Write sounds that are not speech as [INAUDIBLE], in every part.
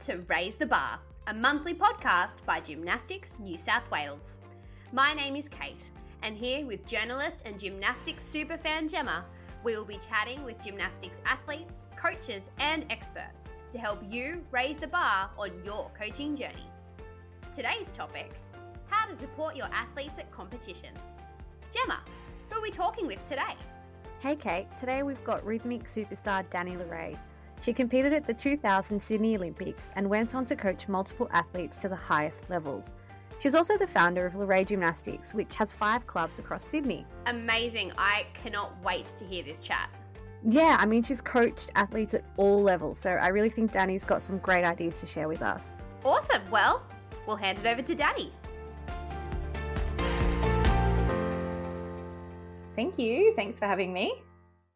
to Raise the Bar, a monthly podcast by Gymnastics New South Wales. My name is Kate, and here with journalist and gymnastics superfan Gemma, we will be chatting with gymnastics athletes, coaches, and experts to help you raise the bar on your coaching journey. Today's topic how to support your athletes at competition. Gemma, who are we talking with today? Hey Kate, today we've got rhythmic superstar Dani Le She competed at the 2000 Sydney Olympics and went on to coach multiple athletes to the highest levels. She's also the founder of Le Gymnastics, which has five clubs across Sydney. Amazing. I cannot wait to hear this chat. Yeah, I mean, she's coached athletes at all levels, so I really think Dani's got some great ideas to share with us. Awesome. Well, we'll hand it over to Dani. Thank you. Thanks for having me.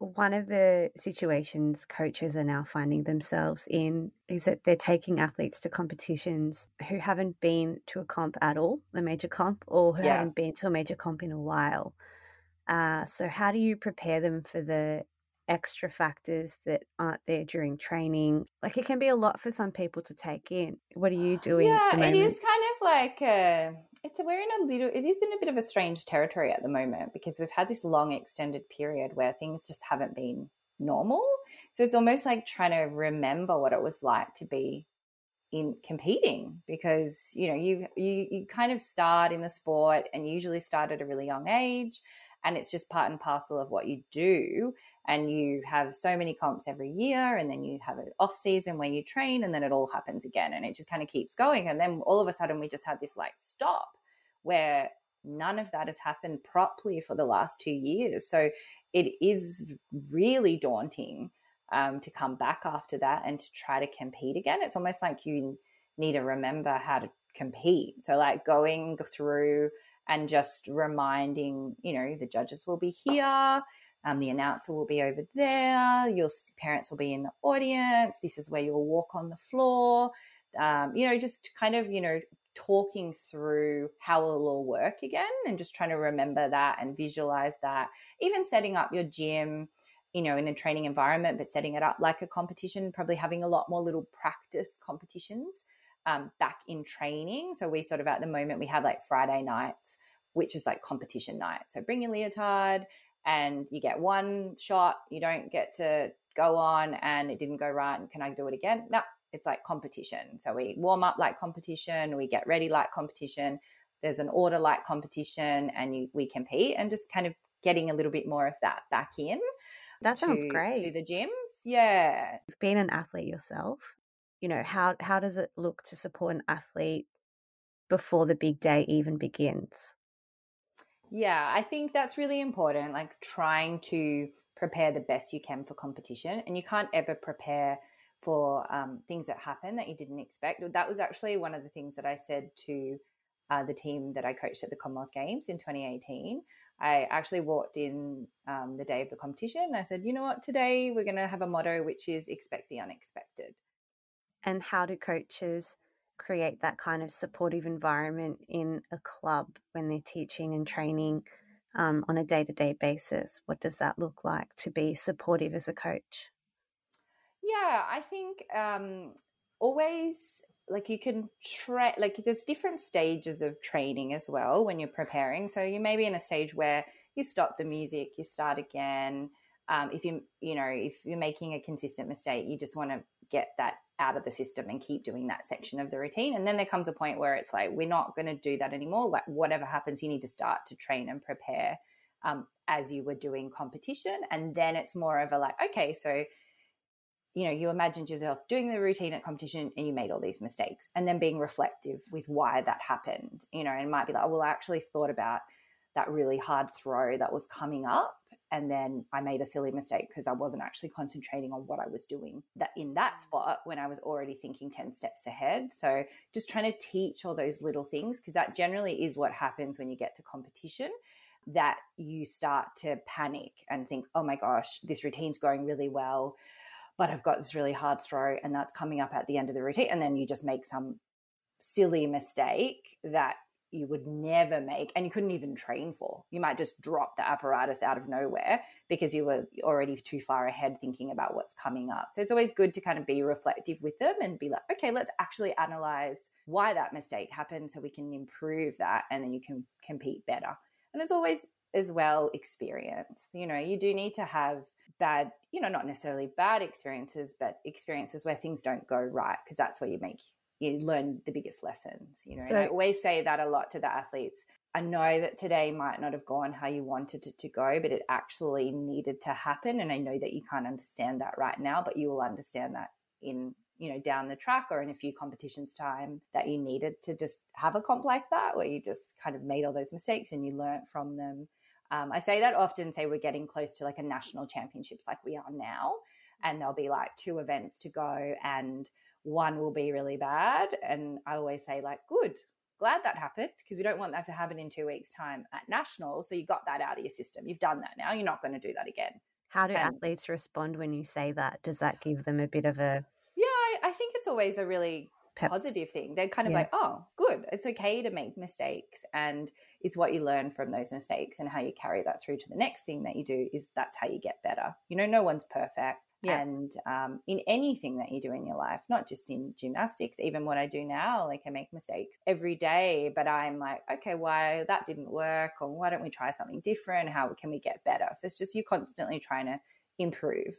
One of the situations coaches are now finding themselves in is that they're taking athletes to competitions who haven't been to a comp at all, a major comp, or who yeah. haven't been to a major comp in a while. Uh, so, how do you prepare them for the extra factors that aren't there during training? Like, it can be a lot for some people to take in. What are you doing? Yeah, it is kind of like a it's a, we're in a little it is in a bit of a strange territory at the moment because we've had this long extended period where things just haven't been normal. So it's almost like trying to remember what it was like to be in competing because you know you you you kind of start in the sport and usually start at a really young age and it's just part and parcel of what you do. And you have so many comps every year and then you have an off season where you train and then it all happens again and it just kind of keeps going. And then all of a sudden we just had this like stop where none of that has happened properly for the last two years. So it is really daunting um, to come back after that and to try to compete again. It's almost like you need to remember how to compete. So like going through and just reminding you know the judges will be here um, the announcer will be over there. Your parents will be in the audience. This is where you'll walk on the floor. Um, you know, just kind of, you know, talking through how it'll all work again and just trying to remember that and visualize that. Even setting up your gym, you know, in a training environment, but setting it up like a competition, probably having a lot more little practice competitions um, back in training. So we sort of at the moment we have like Friday nights, which is like competition night. So bring your leotard, and you get one shot, you don't get to go on and it didn't go right. And can I do it again? No, it's like competition. So we warm up like competition, we get ready like competition. There's an order like competition, and you, we compete, and just kind of getting a little bit more of that back in. That sounds great. To the gyms, yeah. You've been an athlete yourself. You know how how does it look to support an athlete before the big day even begins? Yeah, I think that's really important. Like trying to prepare the best you can for competition, and you can't ever prepare for um, things that happen that you didn't expect. That was actually one of the things that I said to uh, the team that I coached at the Commonwealth Games in 2018. I actually walked in um, the day of the competition. I said, you know what, today we're going to have a motto which is expect the unexpected. And how do coaches create that kind of supportive environment in a club when they're teaching and training um, on a day to day basis? What does that look like to be supportive as a coach? Yeah, I think um, always like you can try, like there's different stages of training as well when you're preparing. So you may be in a stage where you stop the music, you start again. Um, if you you know if you're making a consistent mistake, you just want to get that out of the system and keep doing that section of the routine. And then there comes a point where it's like, we're not going to do that anymore. Like, whatever happens, you need to start to train and prepare um, as you were doing competition. And then it's more of a like, okay, so, you know, you imagined yourself doing the routine at competition and you made all these mistakes and then being reflective with why that happened, you know, and might be like, oh, well, I actually thought about that really hard throw that was coming up and then I made a silly mistake because I wasn't actually concentrating on what I was doing that in that mm. spot when I was already thinking 10 steps ahead. So just trying to teach all those little things because that generally is what happens when you get to competition that you start to panic and think, "Oh my gosh, this routine's going really well, but I've got this really hard throw and that's coming up at the end of the routine." And then you just make some silly mistake that you would never make and you couldn't even train for. You might just drop the apparatus out of nowhere because you were already too far ahead thinking about what's coming up. So it's always good to kind of be reflective with them and be like, okay, let's actually analyze why that mistake happened so we can improve that and then you can compete better. And it's always as well experience. You know, you do need to have bad, you know, not necessarily bad experiences, but experiences where things don't go right because that's where you make you learn the biggest lessons. You know, so, and I always say that a lot to the athletes. I know that today might not have gone how you wanted it to go, but it actually needed to happen. And I know that you can't understand that right now, but you will understand that in you know down the track or in a few competitions time that you needed to just have a comp like that where you just kind of made all those mistakes and you learnt from them um, I say that often, say we're getting close to like a national championships like we are now, and there'll be like two events to go, and one will be really bad. And I always say, like, good, glad that happened because we don't want that to happen in two weeks' time at national. So you got that out of your system. You've done that now. You're not going to do that again. How do and, athletes respond when you say that? Does that give them a bit of a. Yeah, I, I think it's always a really Pep. positive thing. They're kind of yeah. like, oh, good. It's okay to make mistakes. And it's what you learn from those mistakes and how you carry that through to the next thing that you do is that's how you get better. You know, no one's perfect. Yeah. And um, in anything that you do in your life, not just in gymnastics, even what I do now, like I make mistakes every day, but I'm like, okay, why that didn't work, or why don't we try something different? How can we get better? So it's just you constantly trying to improve.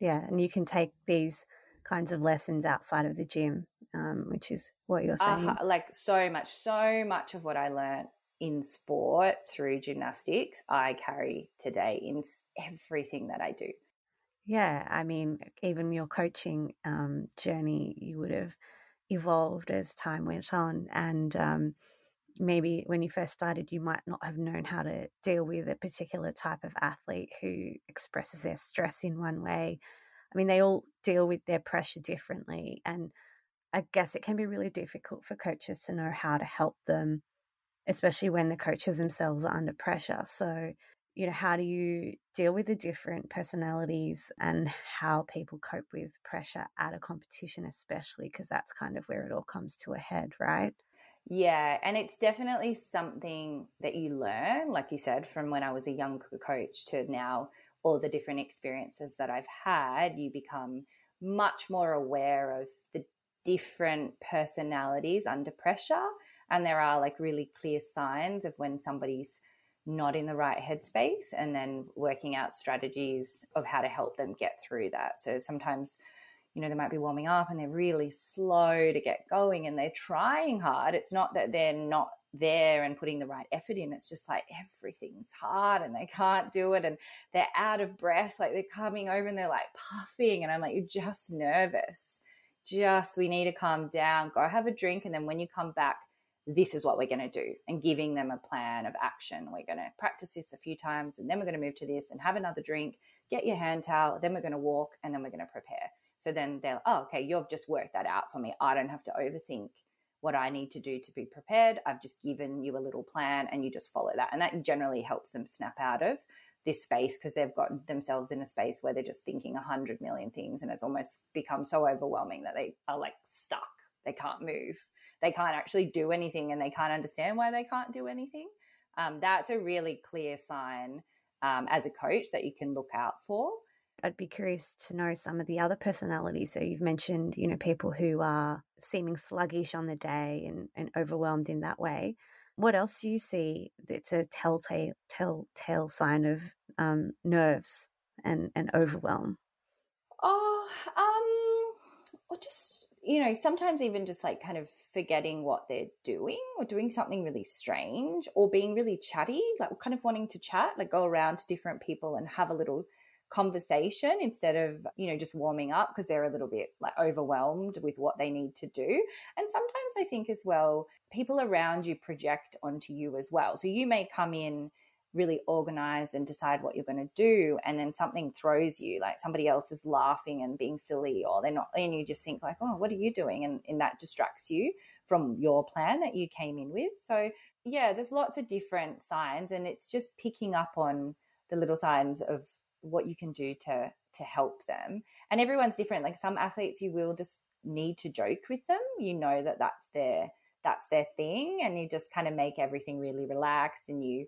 Yeah. And you can take these kinds of lessons outside of the gym, um, which is what you're saying. Uh, like so much, so much of what I learned in sport through gymnastics, I carry today in everything that I do. Yeah, I mean, even your coaching um, journey, you would have evolved as time went on. And um, maybe when you first started, you might not have known how to deal with a particular type of athlete who expresses their stress in one way. I mean, they all deal with their pressure differently. And I guess it can be really difficult for coaches to know how to help them especially when the coaches themselves are under pressure. So, you know, how do you deal with the different personalities and how people cope with pressure at a competition, especially because that's kind of where it all comes to a head, right? Yeah, and it's definitely something that you learn, like you said, from when I was a young coach to now, all the different experiences that I've had, you become much more aware of the different personalities under pressure and there are like really clear signs of when somebody's not in the right headspace and then working out strategies of how to help them get through that. So sometimes you know they might be warming up and they're really slow to get going and they're trying hard. It's not that they're not there and putting the right effort in. It's just like everything's hard and they can't do it and they're out of breath. Like they're coming over and they're like puffing and i'm like you're just nervous. Just we need to calm down. Go have a drink and then when you come back this is what we're going to do and giving them a plan of action. We're going to practice this a few times and then we're going to move to this and have another drink, get your hand towel, then we're going to walk and then we're going to prepare. So then they're, oh, okay, you've just worked that out for me. I don't have to overthink what I need to do to be prepared. I've just given you a little plan and you just follow that. And that generally helps them snap out of this space because they've got themselves in a space where they're just thinking a hundred million things and it's almost become so overwhelming that they are like stuck. They can't move they can't actually do anything and they can't understand why they can't do anything. Um, that's a really clear sign um, as a coach that you can look out for. I'd be curious to know some of the other personalities. So you've mentioned, you know, people who are seeming sluggish on the day and, and overwhelmed in that way. What else do you see that's a telltale telltale sign of um, nerves and, and overwhelm? Oh, um, or just you know, sometimes even just like kind of forgetting what they're doing or doing something really strange or being really chatty, like kind of wanting to chat, like go around to different people and have a little conversation instead of, you know, just warming up because they're a little bit like overwhelmed with what they need to do. And sometimes I think as well, people around you project onto you as well. So you may come in really organize and decide what you're going to do and then something throws you like somebody else is laughing and being silly or they're not and you just think like oh what are you doing? And, and that distracts you from your plan that you came in with. So yeah there's lots of different signs and it's just picking up on the little signs of what you can do to to help them. And everyone's different. Like some athletes you will just need to joke with them. You know that that's their that's their thing and you just kind of make everything really relaxed and you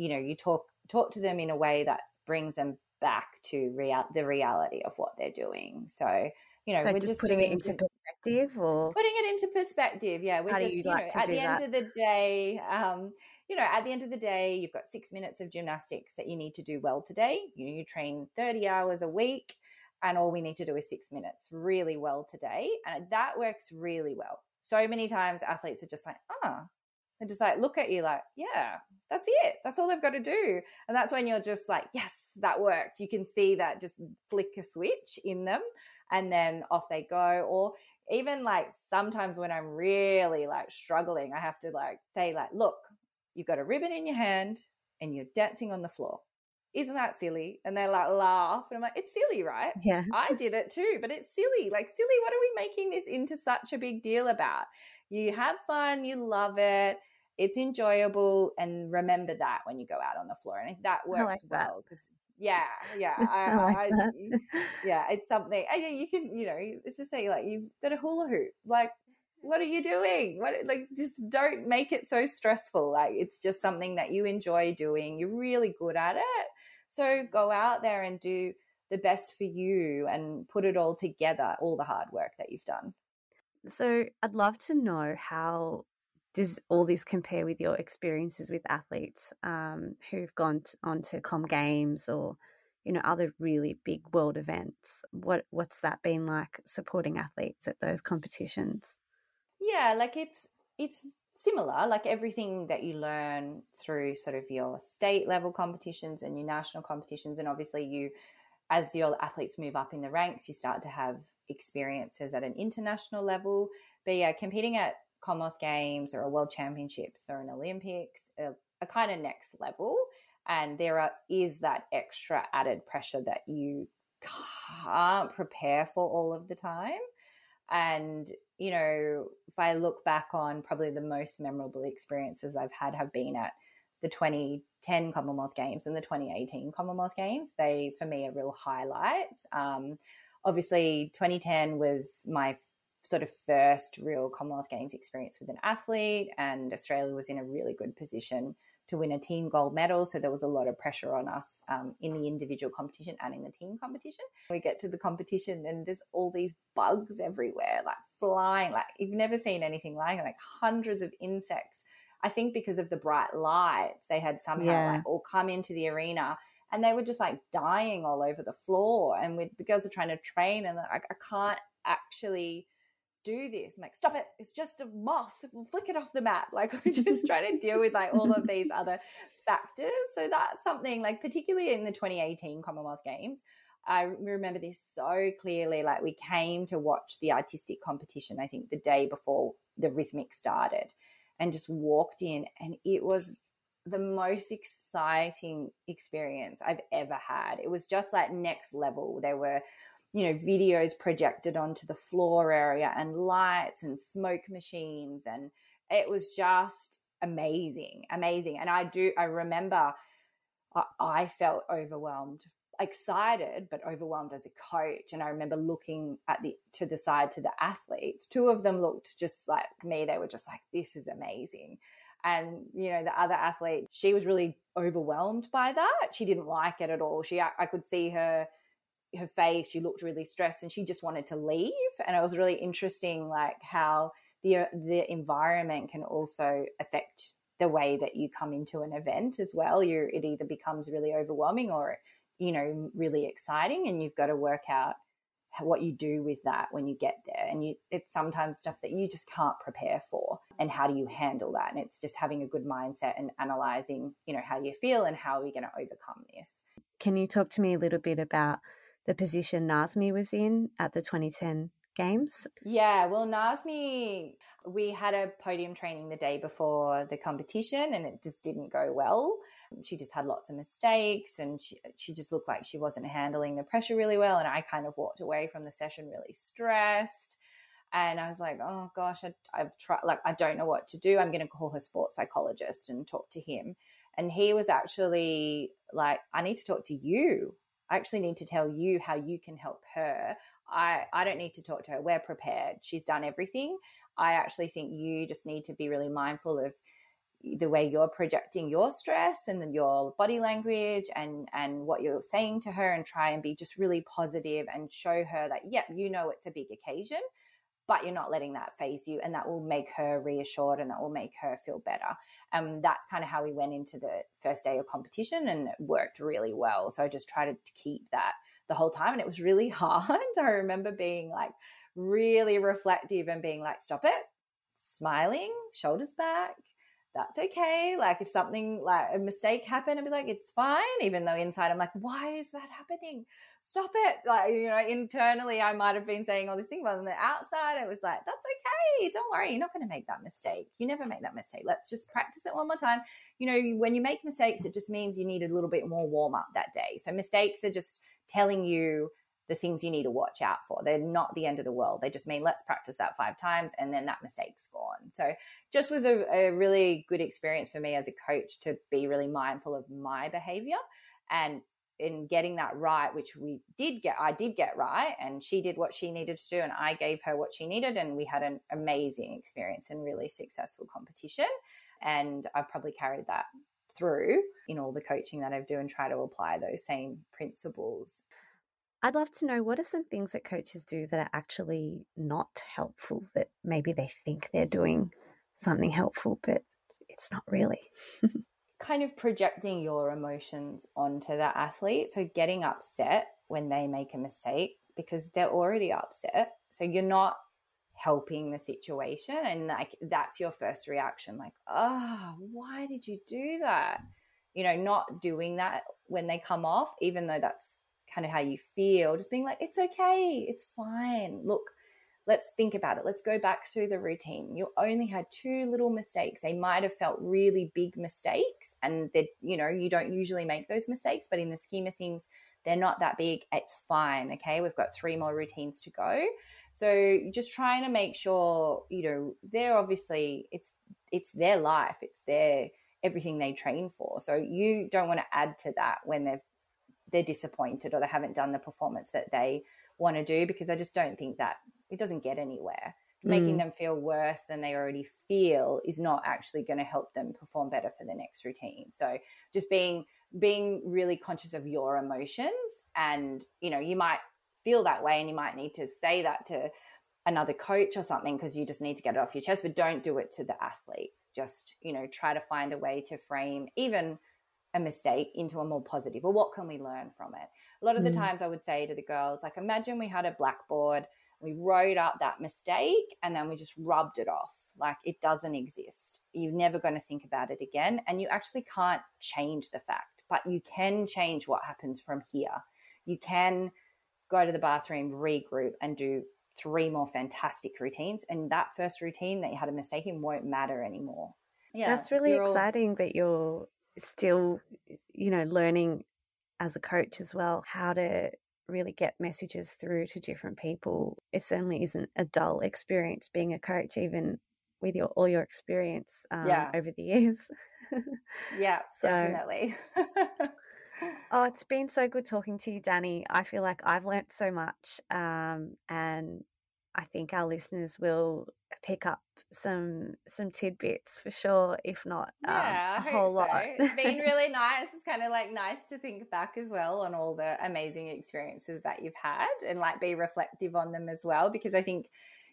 you know you talk talk to them in a way that brings them back to real the reality of what they're doing so you know so we're just, just putting it into perspective or putting it into perspective yeah we're just you, you like know at the that? end of the day um you know at the end of the day you've got six minutes of gymnastics that you need to do well today you know you train 30 hours a week and all we need to do is six minutes really well today and that works really well so many times athletes are just like, ah, oh. And just like look at you like, yeah, that's it. That's all they've got to do. And that's when you're just like, yes, that worked. You can see that just flick a switch in them and then off they go. Or even like sometimes when I'm really like struggling, I have to like say, like, look, you've got a ribbon in your hand and you're dancing on the floor isn't that silly? And they like laugh. And I'm like, it's silly, right? Yeah. I did it too, but it's silly. Like, silly, what are we making this into such a big deal about? You have fun, you love it, it's enjoyable. And remember that when you go out on the floor. And that works like well because yeah, yeah, [LAUGHS] I, I, like I yeah, it's something. I, you can, you know, it's to say like you've got a hula hoop. Like, what are you doing? What like just don't make it so stressful. Like it's just something that you enjoy doing. You're really good at it. So go out there and do the best for you and put it all together, all the hard work that you've done. So I'd love to know how does all this compare with your experiences with athletes um, who've gone on to Com Games or you know other really big world events? What what's that been like supporting athletes at those competitions? Yeah, like it's it's similar, like everything that you learn through sort of your state level competitions and your national competitions. And obviously, you, as your athletes move up in the ranks, you start to have experiences at an international level. But yeah, competing at Commonwealth Games or a World Championships or an Olympics a, are kind of next level. And there are, is that extra added pressure that you can't prepare for all of the time. And you know, if I look back on probably the most memorable experiences I've had have been at the 2010 Commonwealth Games and the 2018 Commonwealth Games. They, for me, are real highlights. Um, obviously, 2010 was my sort of first real Commonwealth Games experience with an athlete, and Australia was in a really good position to win a team gold medal. So there was a lot of pressure on us um, in the individual competition and in the team competition. We get to the competition and there's all these bugs everywhere, like flying, like you've never seen anything like like hundreds of insects. I think because of the bright lights, they had somehow yeah. like all come into the arena and they were just like dying all over the floor. And with the girls are trying to train and like, I can't actually do this. I'm like, stop it. It's just a moth. Flick it off the mat. [LAUGHS] Like we're just trying to deal with like all of these [LAUGHS] other factors. So that's something like particularly in the 2018 Commonwealth Games. I remember this so clearly. Like we came to watch the artistic competition, I think the day before the rhythmic started, and just walked in, and it was the most exciting experience I've ever had. It was just like next level. There were you know, videos projected onto the floor area and lights and smoke machines. And it was just amazing, amazing. And I do, I remember I, felt overwhelmed, excited, but overwhelmed as a coach. And I remember looking at the, to the side to the athletes. Two of them looked just like me. They were just like, this is amazing. And, you know, the other athlete, she was really overwhelmed by that. She didn't like it at all. She, I could see her, her face she looked really stressed and she just wanted to leave. And it was really interesting like how the uh, the environment can also affect the way that you come into an event as well. You it either becomes really overwhelming or you know really exciting and you've got to work out what you do with that when you get there. And you it's sometimes stuff that you just can't prepare for. And how do you handle that? And it's just having a good mindset and analyzing you know how you feel and how are we going to overcome this? Can you talk to me a little bit about the position Naazmi was in at the 2010 games? Yeah, well, Naazmi, we had a podium training the day before the competition and it just didn't go well. She just had lots of mistakes and she, she just looked like she wasn't handling the pressure really well. And I kind of walked away from the session really stressed. And I was like, oh gosh, I, I've tried, like, I don't know what to do. I'm going to call her sports psychologist and talk to him. And he was actually like, I need to talk to you. I actually need to tell you how you can help her. I, I don't need to talk to her. We're prepared. She's done everything. I actually think you just need to be really mindful of the way you're projecting your stress and your body language and and what you're saying to her and try and be just really positive and show her that yeah you know it's a big occasion but you're not letting that phase you and that will make her reassured and that will make her feel better. And um, that's kind of how we went into the first day of competition and it worked really well. So i just tried to keep that the whole time and it was really [LAUGHS] hard. I remember being like really reflective and being like stop it. Smiling shoulders back that's okay. Like if something like a mistake happened, I'd be like, it's fine. Even though inside I'm like, why is that happening? Stop it. Like, you know, internally I might have been saying all these things, but on the outside it was like, that's okay. Don't worry. You're not going to make that mistake. You never make that mistake. Let's just practice it one more time. You know, when you make mistakes, it just means you need a little bit more warm up that day. So mistakes are just telling you the things you need to watch out for. They're not the end of the world. They just mean let's practice that five times and then that mistake's gone. So just was a, a really good experience for me as a coach to be really mindful of my behavior and in getting that right, which we did get, I did get right, and she did what she needed to do, and I gave her what she needed, and we had an amazing experience and really successful competition. And I've probably carried that through in all the coaching that I do and try to apply those same principles I'd love to know what are some things that coaches do that are actually not helpful, that maybe they think they're doing something helpful, but it's not really. [LAUGHS] kind of projecting your emotions onto the athlete. So getting upset when they make a mistake because they're already upset. So you're not helping the situation. And like that's your first reaction, like, oh, why did you do that? You know, not doing that when they come off, even though that's kind of how you feel, just being like, it's okay, it's fine. Look, let's think about it. Let's go back through the routine. You only had two little mistakes. They might have felt really big mistakes, and that you know you don't usually make those mistakes, but in the scheme of things, they're not that big. It's fine. Okay, we've got three more routines to go. So just trying to make sure you know they're obviously it's it's their life. It's their everything they train for. So you don't want to add to that when they've they're disappointed or they haven't done the performance that they want to do because I just don't think that it doesn't get anywhere. Mm. Making them feel worse than they already feel is not actually going to help them perform better for the next routine. So just being being really conscious of your emotions and you know you might feel that way and you might need to say that to another coach or something because you just need to get it off your chest but don't do it to the athlete just you know try to find a way to frame even a mistake into a more positive or what can we learn from it? A lot of the mm. times i would say to the girls like imagine we had a blackboard we wrote up that mistake and then we just rubbed it off. Like it doesn't exist. You're never going to think about it again and you actually can't change the fact but you can change what happens from here. You can go to the bathroom regroup and do three more fantastic routines and that first routine that you had a mistake in won't matter anymore. Yeah that's really exciting all... that you're still, you know, learning as a coach as well how to really get messages through to different people. It certainly isn't a dull experience being a coach, even with your all your experience um, yeah. over the years. [LAUGHS] yeah, so, definitely. [LAUGHS] oh, it's been so good talking to you, Dani. I feel like I've learnt so much, um, and I think our listeners will pick up some some tidbits for sure if not um, yeah, um, a whole so. lot it's been really [LAUGHS] nice. It's kind of like nice to think back as well on all the amazing experiences that you've had and like be reflective on them as well because i think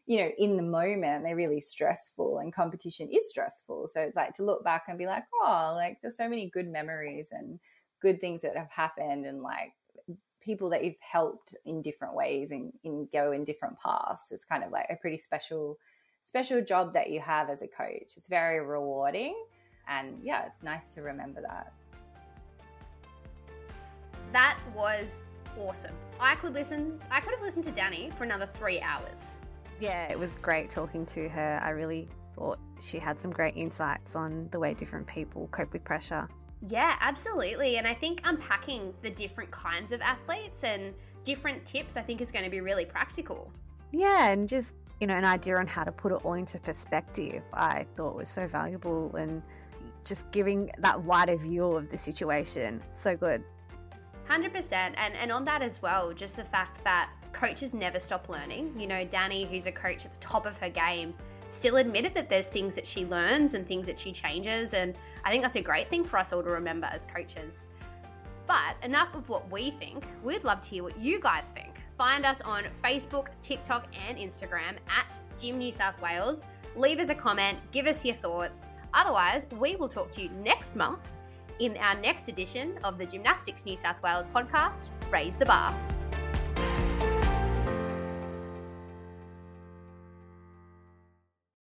you know in the moment they're really stressful and competition is stressful. So it's like to look back and be like oh like there's so many good memories and good things that have happened and like people that you've helped in different ways and, and go in different paths is kind of like a pretty special special job that you have as a coach. It's very rewarding. And yeah, it's nice to remember that. That was awesome. I could listen, I could have listened to Dani for another three hours. Yeah, it was great talking to her. I really thought she had some great insights on the way different people cope with pressure. Yeah, absolutely. And I think unpacking the different kinds of athletes and different tips, I think, is going to be really practical. Yeah, and just you know, an idea on how to put it all into perspective, I thought was so valuable and just giving that wider view of the situation. So good. 100%. And, and on that as well, just the fact that coaches never stop learning. You know, Dani, who's a coach at the top of her game, still admitted that there's things that she learns and things that she changes. And I think that's a great thing for us all to remember as coaches. But enough of what we think. We'd love to hear what you guys think. Find us on Facebook, TikTok, and Instagram at Gym New South Wales. Leave us a comment, give us your thoughts. Otherwise, we will talk to you next month in our next edition of the Gymnastics New South Wales podcast, Raise the Bar.